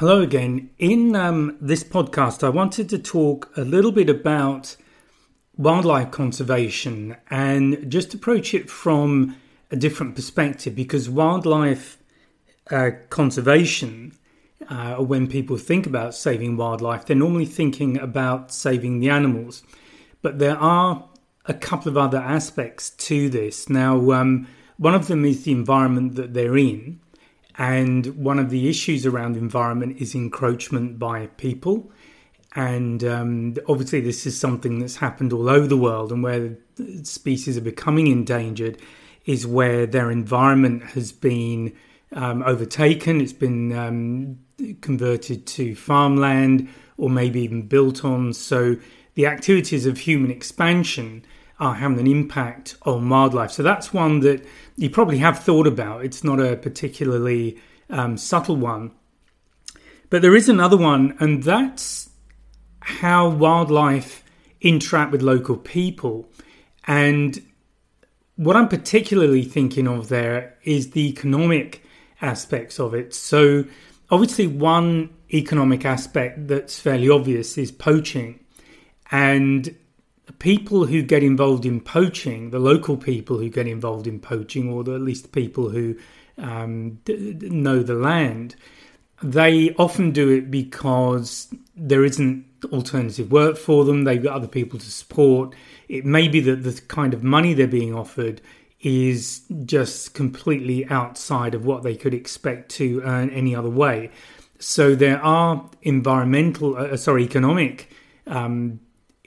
Hello again. In um, this podcast, I wanted to talk a little bit about wildlife conservation and just approach it from a different perspective because wildlife uh, conservation, uh, when people think about saving wildlife, they're normally thinking about saving the animals. But there are a couple of other aspects to this. Now, um, one of them is the environment that they're in. And one of the issues around environment is encroachment by people. And um, obviously, this is something that's happened all over the world, and where species are becoming endangered is where their environment has been um, overtaken, it's been um, converted to farmland, or maybe even built on. So, the activities of human expansion are having an impact on wildlife. So that's one that you probably have thought about. It's not a particularly um, subtle one. But there is another one, and that's how wildlife interact with local people. And what I'm particularly thinking of there is the economic aspects of it. So, obviously, one economic aspect that's fairly obvious is poaching. And people who get involved in poaching, the local people who get involved in poaching, or the, at least people who um, d- know the land, they often do it because there isn't alternative work for them. They've got other people to support. It may be that the kind of money they're being offered is just completely outside of what they could expect to earn any other way. So there are environmental, uh, sorry, economic um,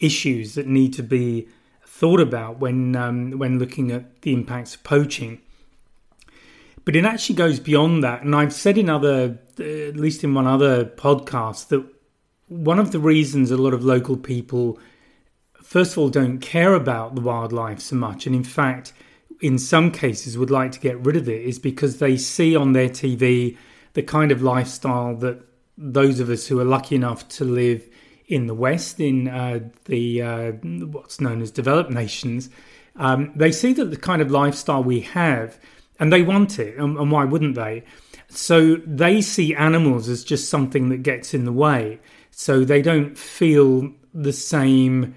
issues that need to be thought about when um, when looking at the impacts of poaching. But it actually goes beyond that, and I've said in other, at least in one other podcast, that one of the reasons a lot of local people, first of all, don't care about the wildlife so much, and in fact, in some cases, would like to get rid of it, is because they see on their TV the kind of lifestyle that those of us who are lucky enough to live in the West, in uh, the uh, what's known as developed nations, um, they see that the kind of lifestyle we have, and they want it, and, and why wouldn't they? So they see animals as just something that gets in the way. So they don't feel the same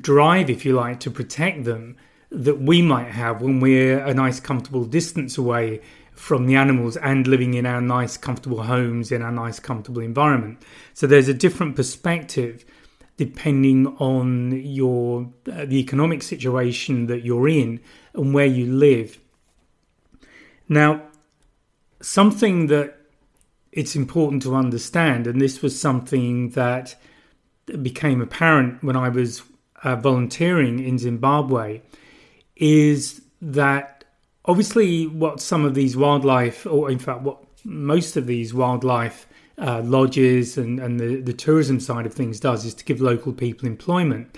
drive, if you like, to protect them that we might have when we're a nice, comfortable distance away from the animals and living in our nice, comfortable homes in our nice, comfortable environment. So there's a different perspective depending on your uh, the economic situation that you're in and where you live. Now, something that it's important to understand, and this was something that became apparent when I was uh, volunteering in Zimbabwe, is that obviously, what some of these wildlife, or in fact, what most of these wildlife uh, lodges and, and the, the tourism side of things does is to give local people employment.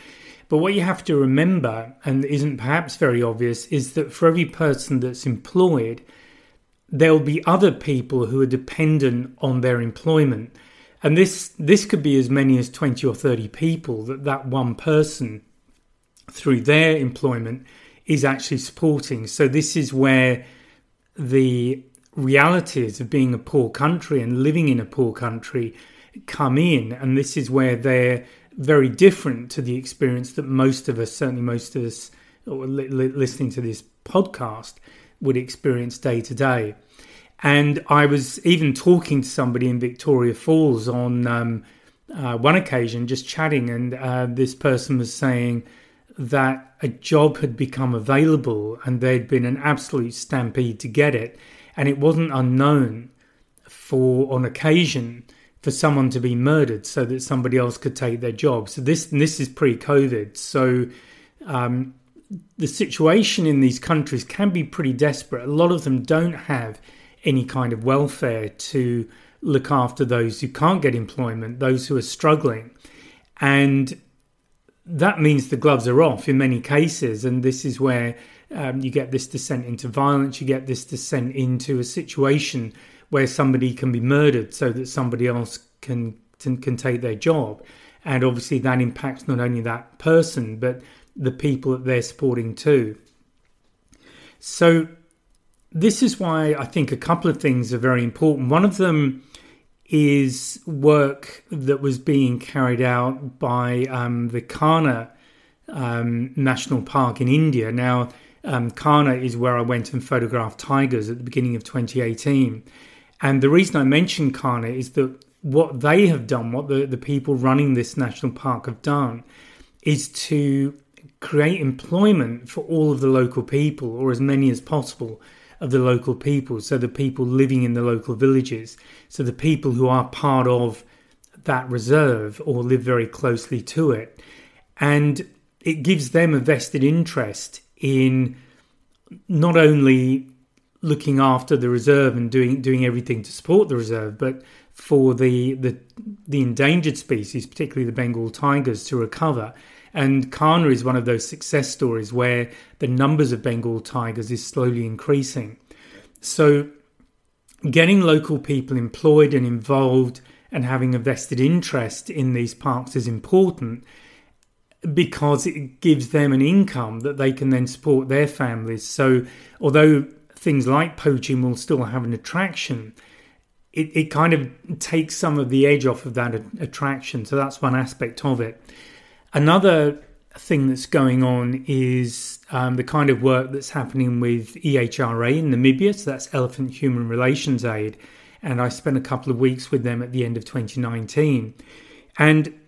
But what you have to remember, and isn't perhaps very obvious, is that for every person that's employed, there will be other people who are dependent on their employment. And this this could be as many as 20 or 30 people that that one person through their employment is actually supporting. So this is where the realities of being a poor country and living in a poor country come in, and this is where they're very different to the experience that most of us, certainly most of us li- li- listening to this podcast, would experience day to day. And I was even talking to somebody in Victoria Falls on um, uh, one occasion, just chatting, and uh, this person was saying that a job had become available and there'd been an absolute stampede to get it. And it wasn't unknown for, on occasion, for someone to be murdered so that somebody else could take their job. So this this is pre-COVID. So um, the situation in these countries can be pretty desperate. A lot of them don't have any kind of welfare to look after those who can't get employment, those who are struggling, and that means the gloves are off in many cases, and this is where um, you get this descent into violence. You get this descent into a situation where somebody can be murdered so that somebody else can can, can take their job, and obviously that impacts not only that person but the people that they're supporting too. So this is why I think a couple of things are very important. One of them is work that was being carried out by um, the Kanha um, National Park in India. Now, um, Kanha is where I went and photographed tigers at the beginning of 2018. And the reason I mention Kanha is that what they have done, what the, the people running this national park have done, is to create employment for all of the local people, or as many as possible of the local people. So the people living in the local villages, so the people who are part of that reserve or live very closely to it. And it gives them a vested interest in not only looking after the reserve and doing doing everything to support the reserve, but for the the the endangered species, particularly the Bengal tigers, to recover. And Kanha is one of those success stories where the numbers of Bengal tigers is slowly increasing. So, getting local people employed and involved and having a vested interest in these parks is important because it gives them an income that they can then support their families. So, although things like poaching will still have an attraction, it, it kind of takes some of the edge off of that attraction. So that's one aspect of it. Another thing that's going on is um, the kind of work that's happening with EHRA in Namibia. So that's Elephant Human Relations Aid. And I spent a couple of weeks with them at the end of 2019. And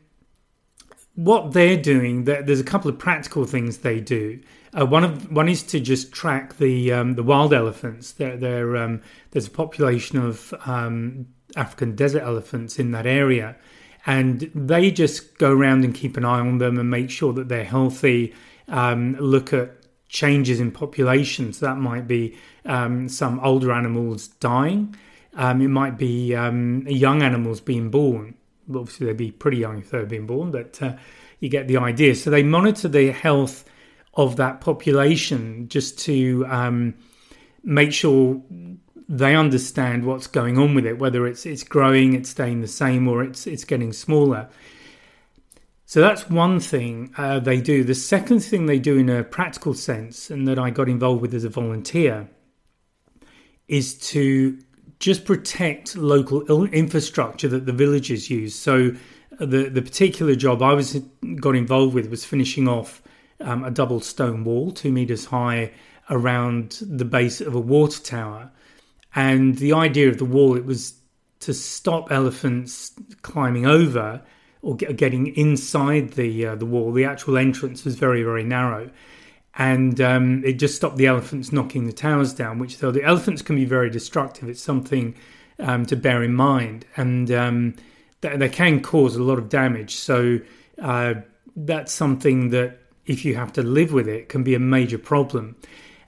what they're doing, there's a couple of practical things they do. Uh, one of one is to just track the um, the wild elephants. They're, they're, um, there's a population of um, African desert elephants in that area, and they just go around and keep an eye on them and make sure that they're healthy. Um, look at changes in populations. That might be um, some older animals dying. Um, it might be young animals being born. Obviously, they'd be pretty young if they've been born, but uh, you get the idea. So they monitor the health of that population just to um, make sure they understand what's going on with it, whether it's it's growing, it's staying the same, or it's it's getting smaller. So that's one thing uh, they do. The second thing they do in a practical sense, and that I got involved with as a volunteer, is to just protect local infrastructure that the villagers use. So the the particular job I was got involved with was finishing off um, a double stone wall, two meters high, around the base of a water tower. And the idea of the wall it was to stop elephants climbing over or get, getting inside the uh, the wall. The actual entrance was very very narrow, and um, it just stopped the elephants knocking the towers down. Which though the elephants can be very destructive, it's something um, to bear in mind, and um, they, they, can cause a lot of damage. So uh, that's something that if you have to live with it, can be a major problem.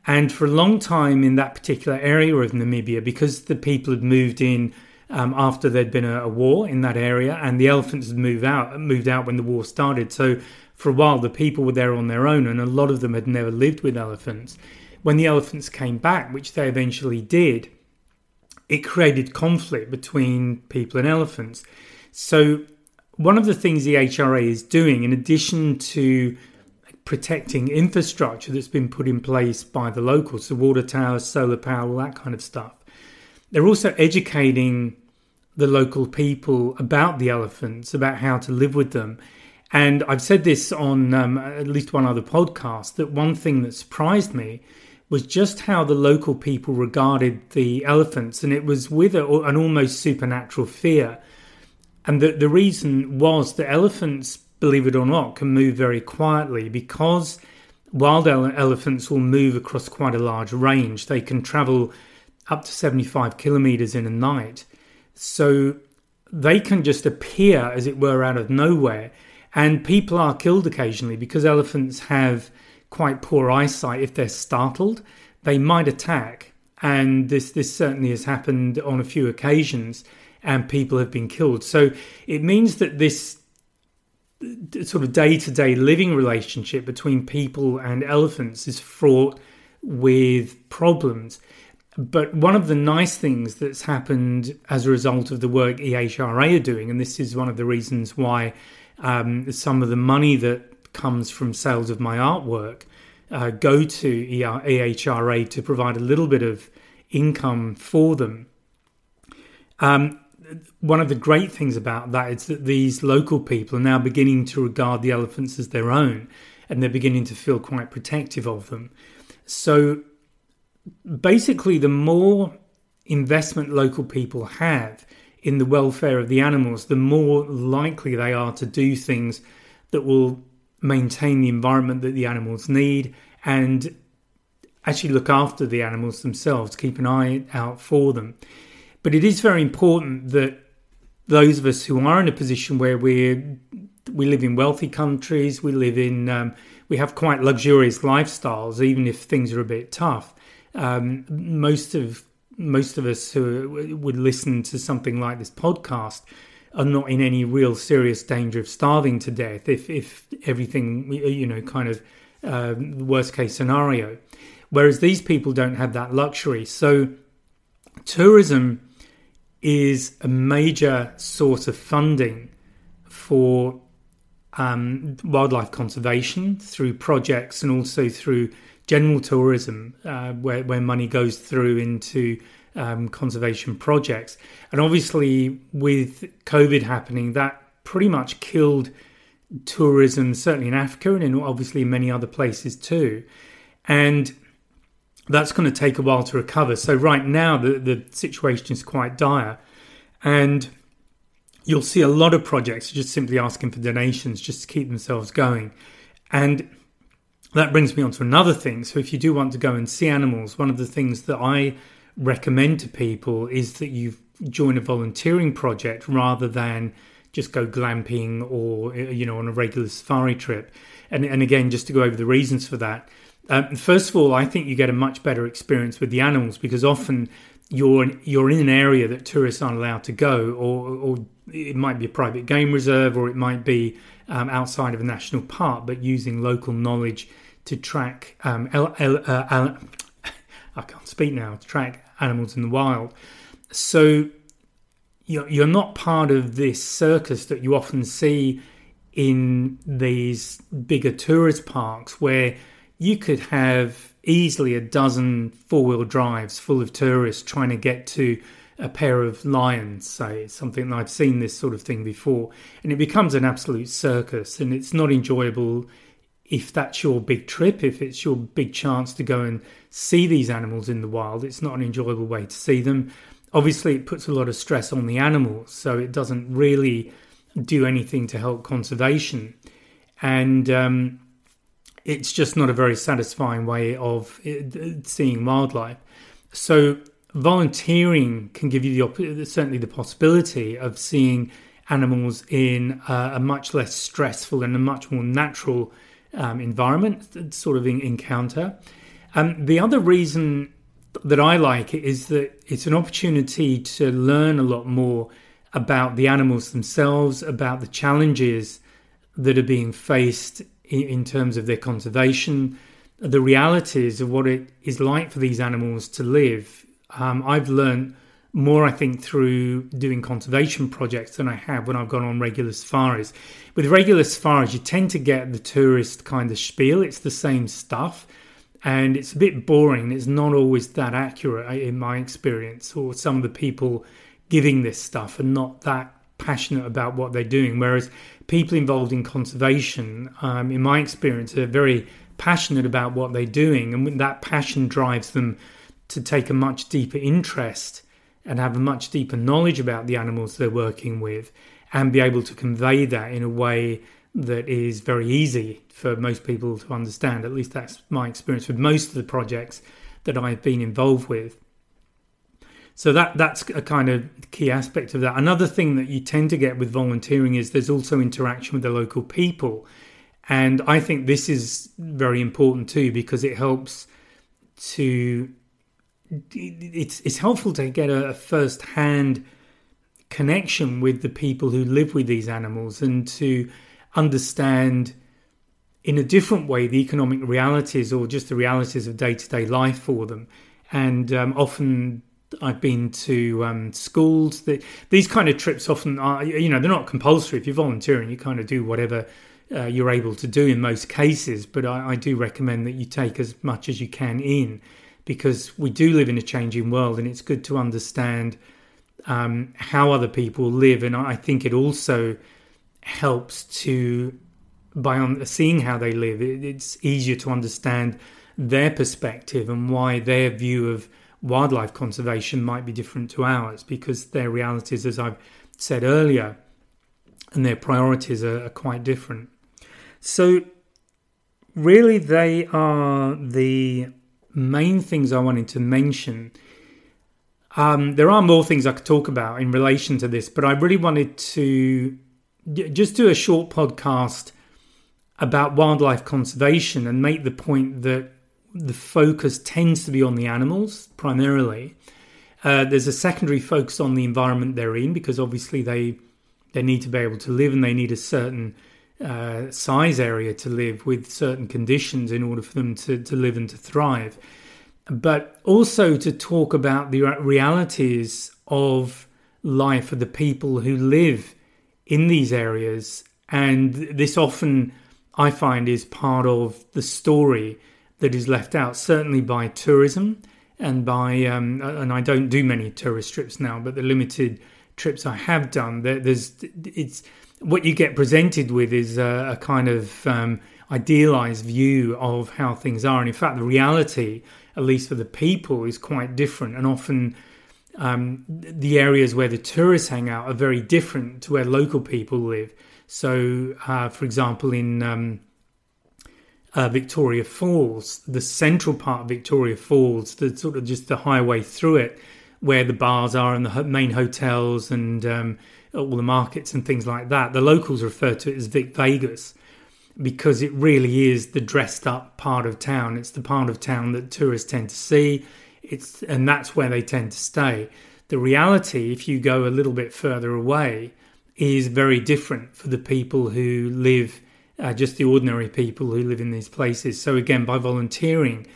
And for a long time in that particular area of Namibia, because the people had moved in um, after there'd been a, a, war in that area, and the elephants had moved out moved out when the war started. So for a while, the people were there on their own, and a lot of them had never lived with elephants. When the elephants came back, which they eventually did, it created conflict between people and elephants. So one of the things the EHRA is doing, in addition to protecting infrastructure that's been put in place by the locals, the water towers, solar power, all that kind of stuff. They're also educating the local people about the elephants, about how to live with them. And I've said this on um, at least one other podcast that one thing that surprised me was just how the local people regarded the elephants, and it was with a, an almost supernatural fear. And the, the reason was that elephants believe it or not, can move very quietly because wild ele- elephants will move across quite a large range. They can travel up to 75 kilometers in a night. So they can just appear, as it were, out of nowhere. And people are killed occasionally because elephants have quite poor eyesight. If they're startled, they might attack. And this, this certainly has happened on a few occasions, and people have been killed. So it means that this sort of day to day living relationship between people and elephants is fraught with problems. But one of the nice things that's happened as a result of the work EHRA are doing, and this is one of the reasons why um, some of the money that comes from sales of my artwork uh, go to EHRA to provide a little bit of income for them. Um, one of the great things about that is that these local people are now beginning to regard the elephants as their own and they're beginning to feel quite protective of them. So basically, the more investment local people have in the welfare of the animals, the more likely they are to do things that will maintain the environment that the animals need and actually look after the animals themselves, keep an eye out for them. But it is very important that those of us who are in a position where we we live in wealthy countries, we live in um, we have quite luxurious lifestyles, even if things are a bit tough. Um, most of most of us who would listen to something like this podcast are not in any real serious danger of starving to death if if everything you know kind of uh, worst case scenario whereas these people don't have that luxury so tourism is a major source of funding for um, wildlife conservation through projects and also through general tourism, uh, where, where money goes through into um, conservation projects. And obviously, with COVID happening, that pretty much killed tourism, certainly in Africa and in obviously many other places too. And that's going to take a while to recover. So, right now, the, the situation is quite dire. And you'll see a lot of projects just simply asking for donations just to keep themselves going. And that brings me on to another thing. So, if you do want to go and see animals, one of the things that I recommend to people is that you join a volunteering project rather than just go glamping or you know on a regular safari trip. And and again, just to go over the reasons for that. Um, first of all, I think you get a much better experience with the animals because often you're you're in an area that tourists aren't allowed to go, or or it might be a private game reserve, or it might be um, outside of a national park, but using local knowledge to track um, el, el, uh, I can't speak now to track animals in the wild. So you're you're not part of this circus that you often see in these bigger tourist parks where you could have easily a dozen four wheel drives full of tourists trying to get to a pair of lions, say, something I've seen this sort of thing before. And it becomes an absolute circus, and it's not enjoyable if that's your big trip, if it's your big chance to go and see these animals in the wild. It's not an enjoyable way to see them. Obviously, it puts a lot of stress on the animals, so it doesn't really do anything to help conservation. And um, it's just not a very satisfying way of uh, seeing wildlife. So volunteering can give you the certainly the possibility of seeing animals in a, a much less stressful and a much more natural um, environment, sort of encounter. Um, the other reason that I like it is that it's an opportunity to learn a lot more about the animals themselves, about the challenges that are being faced in terms of their conservation, the realities of what it is like for these animals to live. Um, I've learned more, I think, through doing conservation projects than I have when I've gone on regular safaris. With regular safaris, you tend to get the tourist kind of spiel, it's the same stuff. And it's a bit boring. It's not always that accurate in my experience, or some of the people giving this stuff are not that passionate about what they're doing. Whereas people involved in conservation, um, in my experience, are very passionate about what they're doing, and that passion drives them to take a much deeper interest and have a much deeper knowledge about the animals they're working with, and be able to convey that in a way that is very easy for most people to understand. At least that's my experience with most of the projects that I've been involved with. So that that's a kind of key aspect of that. Another thing that you tend to get with volunteering is there's also interaction with the local people. And I think this is very important too because it helps to it's it's helpful to get a first hand connection with the people who live with these animals and to understand in a different way the economic realities or just the realities of day to day life for them. And um, often I've been to um, schools. That these kind of trips often are, you know, they're not compulsory. If you're volunteering, you kind of do whatever uh, you're able to do in most cases. But I, I, do recommend that you take as much as you can in, because we do live in a changing world, and it's good to understand um, how other people live, and I think it also helps to by seeing how they live. it's easier to understand their perspective and why their view of wildlife conservation might be different to ours because their realities, as I've said earlier, and their priorities are, are quite different. So, really, they are the main things I wanted to mention. Um, there are more things I could talk about in relation to this, but I really wanted to just do a short podcast about wildlife conservation and make the point that the focus tends to be on the animals primarily. Uh, there's a secondary focus on the environment they're in because obviously they they need to be able to live and they need a certain uh, size area to live with certain conditions in order for them to, to live and to thrive. But also to talk about the realities of life for the people who live in these areas. And this often, I find, is part of the story that is left out, certainly by tourism and by, um, and I don't do many tourist trips now, but the limited trips I have done, there's, it's, what you get presented with is a, a kind of um, idealized view of how things are. And in fact, the reality, at least for the people, is quite different. And often um, the areas where the tourists hang out are very different to where local people live. So, uh, for example, in um, uh, Victoria Falls, the central part of Victoria Falls, the sort of just the highway through it, where the bars are and the main hotels and um, all the markets and things like that. The locals refer to it as Vic Vegas because it really is the dressed up part of town. It's the part of town that tourists tend to see. It's and that's where they tend to stay. The reality, if you go a little bit further away, is very different for the people who live, uh, just the ordinary people who live in these places. So again, by volunteering,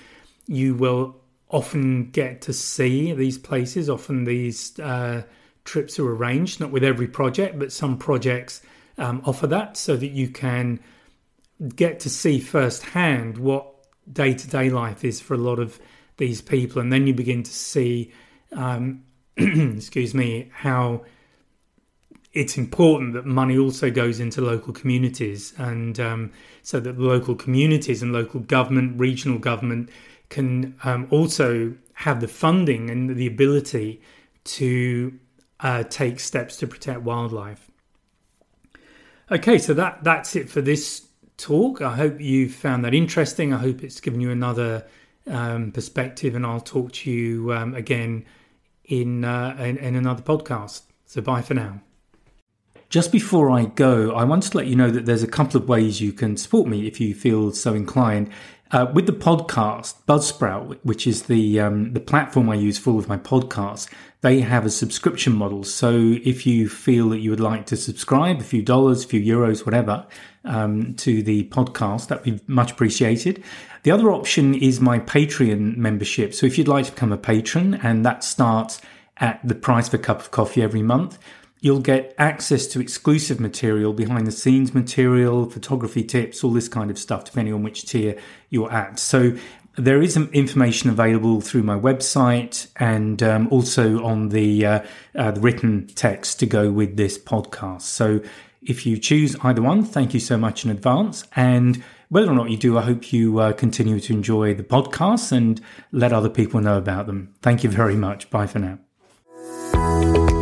you will often get to see these places. Often these uh, trips are arranged, not with every project, but some projects um, offer that so that you can get to see firsthand what day to day life is for a lot of these people. And then you begin to see, um, excuse me, how it's important that money also goes into local communities and um, so that local communities and local government, regional government can um, also have the funding and the ability to uh, take steps to protect wildlife. Okay, so that that's it for this talk. I hope you found that interesting. I hope it's given you another um, perspective, and I'll talk to you um, again in, uh, in in another podcast. So bye for now. Just before I go, I want to let you know that there's a couple of ways you can support me if you feel so inclined. Uh, with the podcast, Buzzsprout, which is the um, the platform I use for all of my podcasts, they have a subscription model. So if you feel that you would like to subscribe, a few dollars, a few euros, whatever, um, to the podcast, that'd be much appreciated. The other option is my Patreon membership. So if you'd like to become a patron, and that starts at the price of a cup of coffee every month, You'll get access to exclusive material, behind the scenes material, photography tips, all this kind of stuff, depending on which tier you're at. So there is information available through my website and um, also on the, uh, uh, the written text to go with this podcast. So if you choose either one, thank you so much in advance. And whether or not you do, I hope you uh, continue to enjoy the podcasts and let other people know about them. Thank you very much. Bye for now.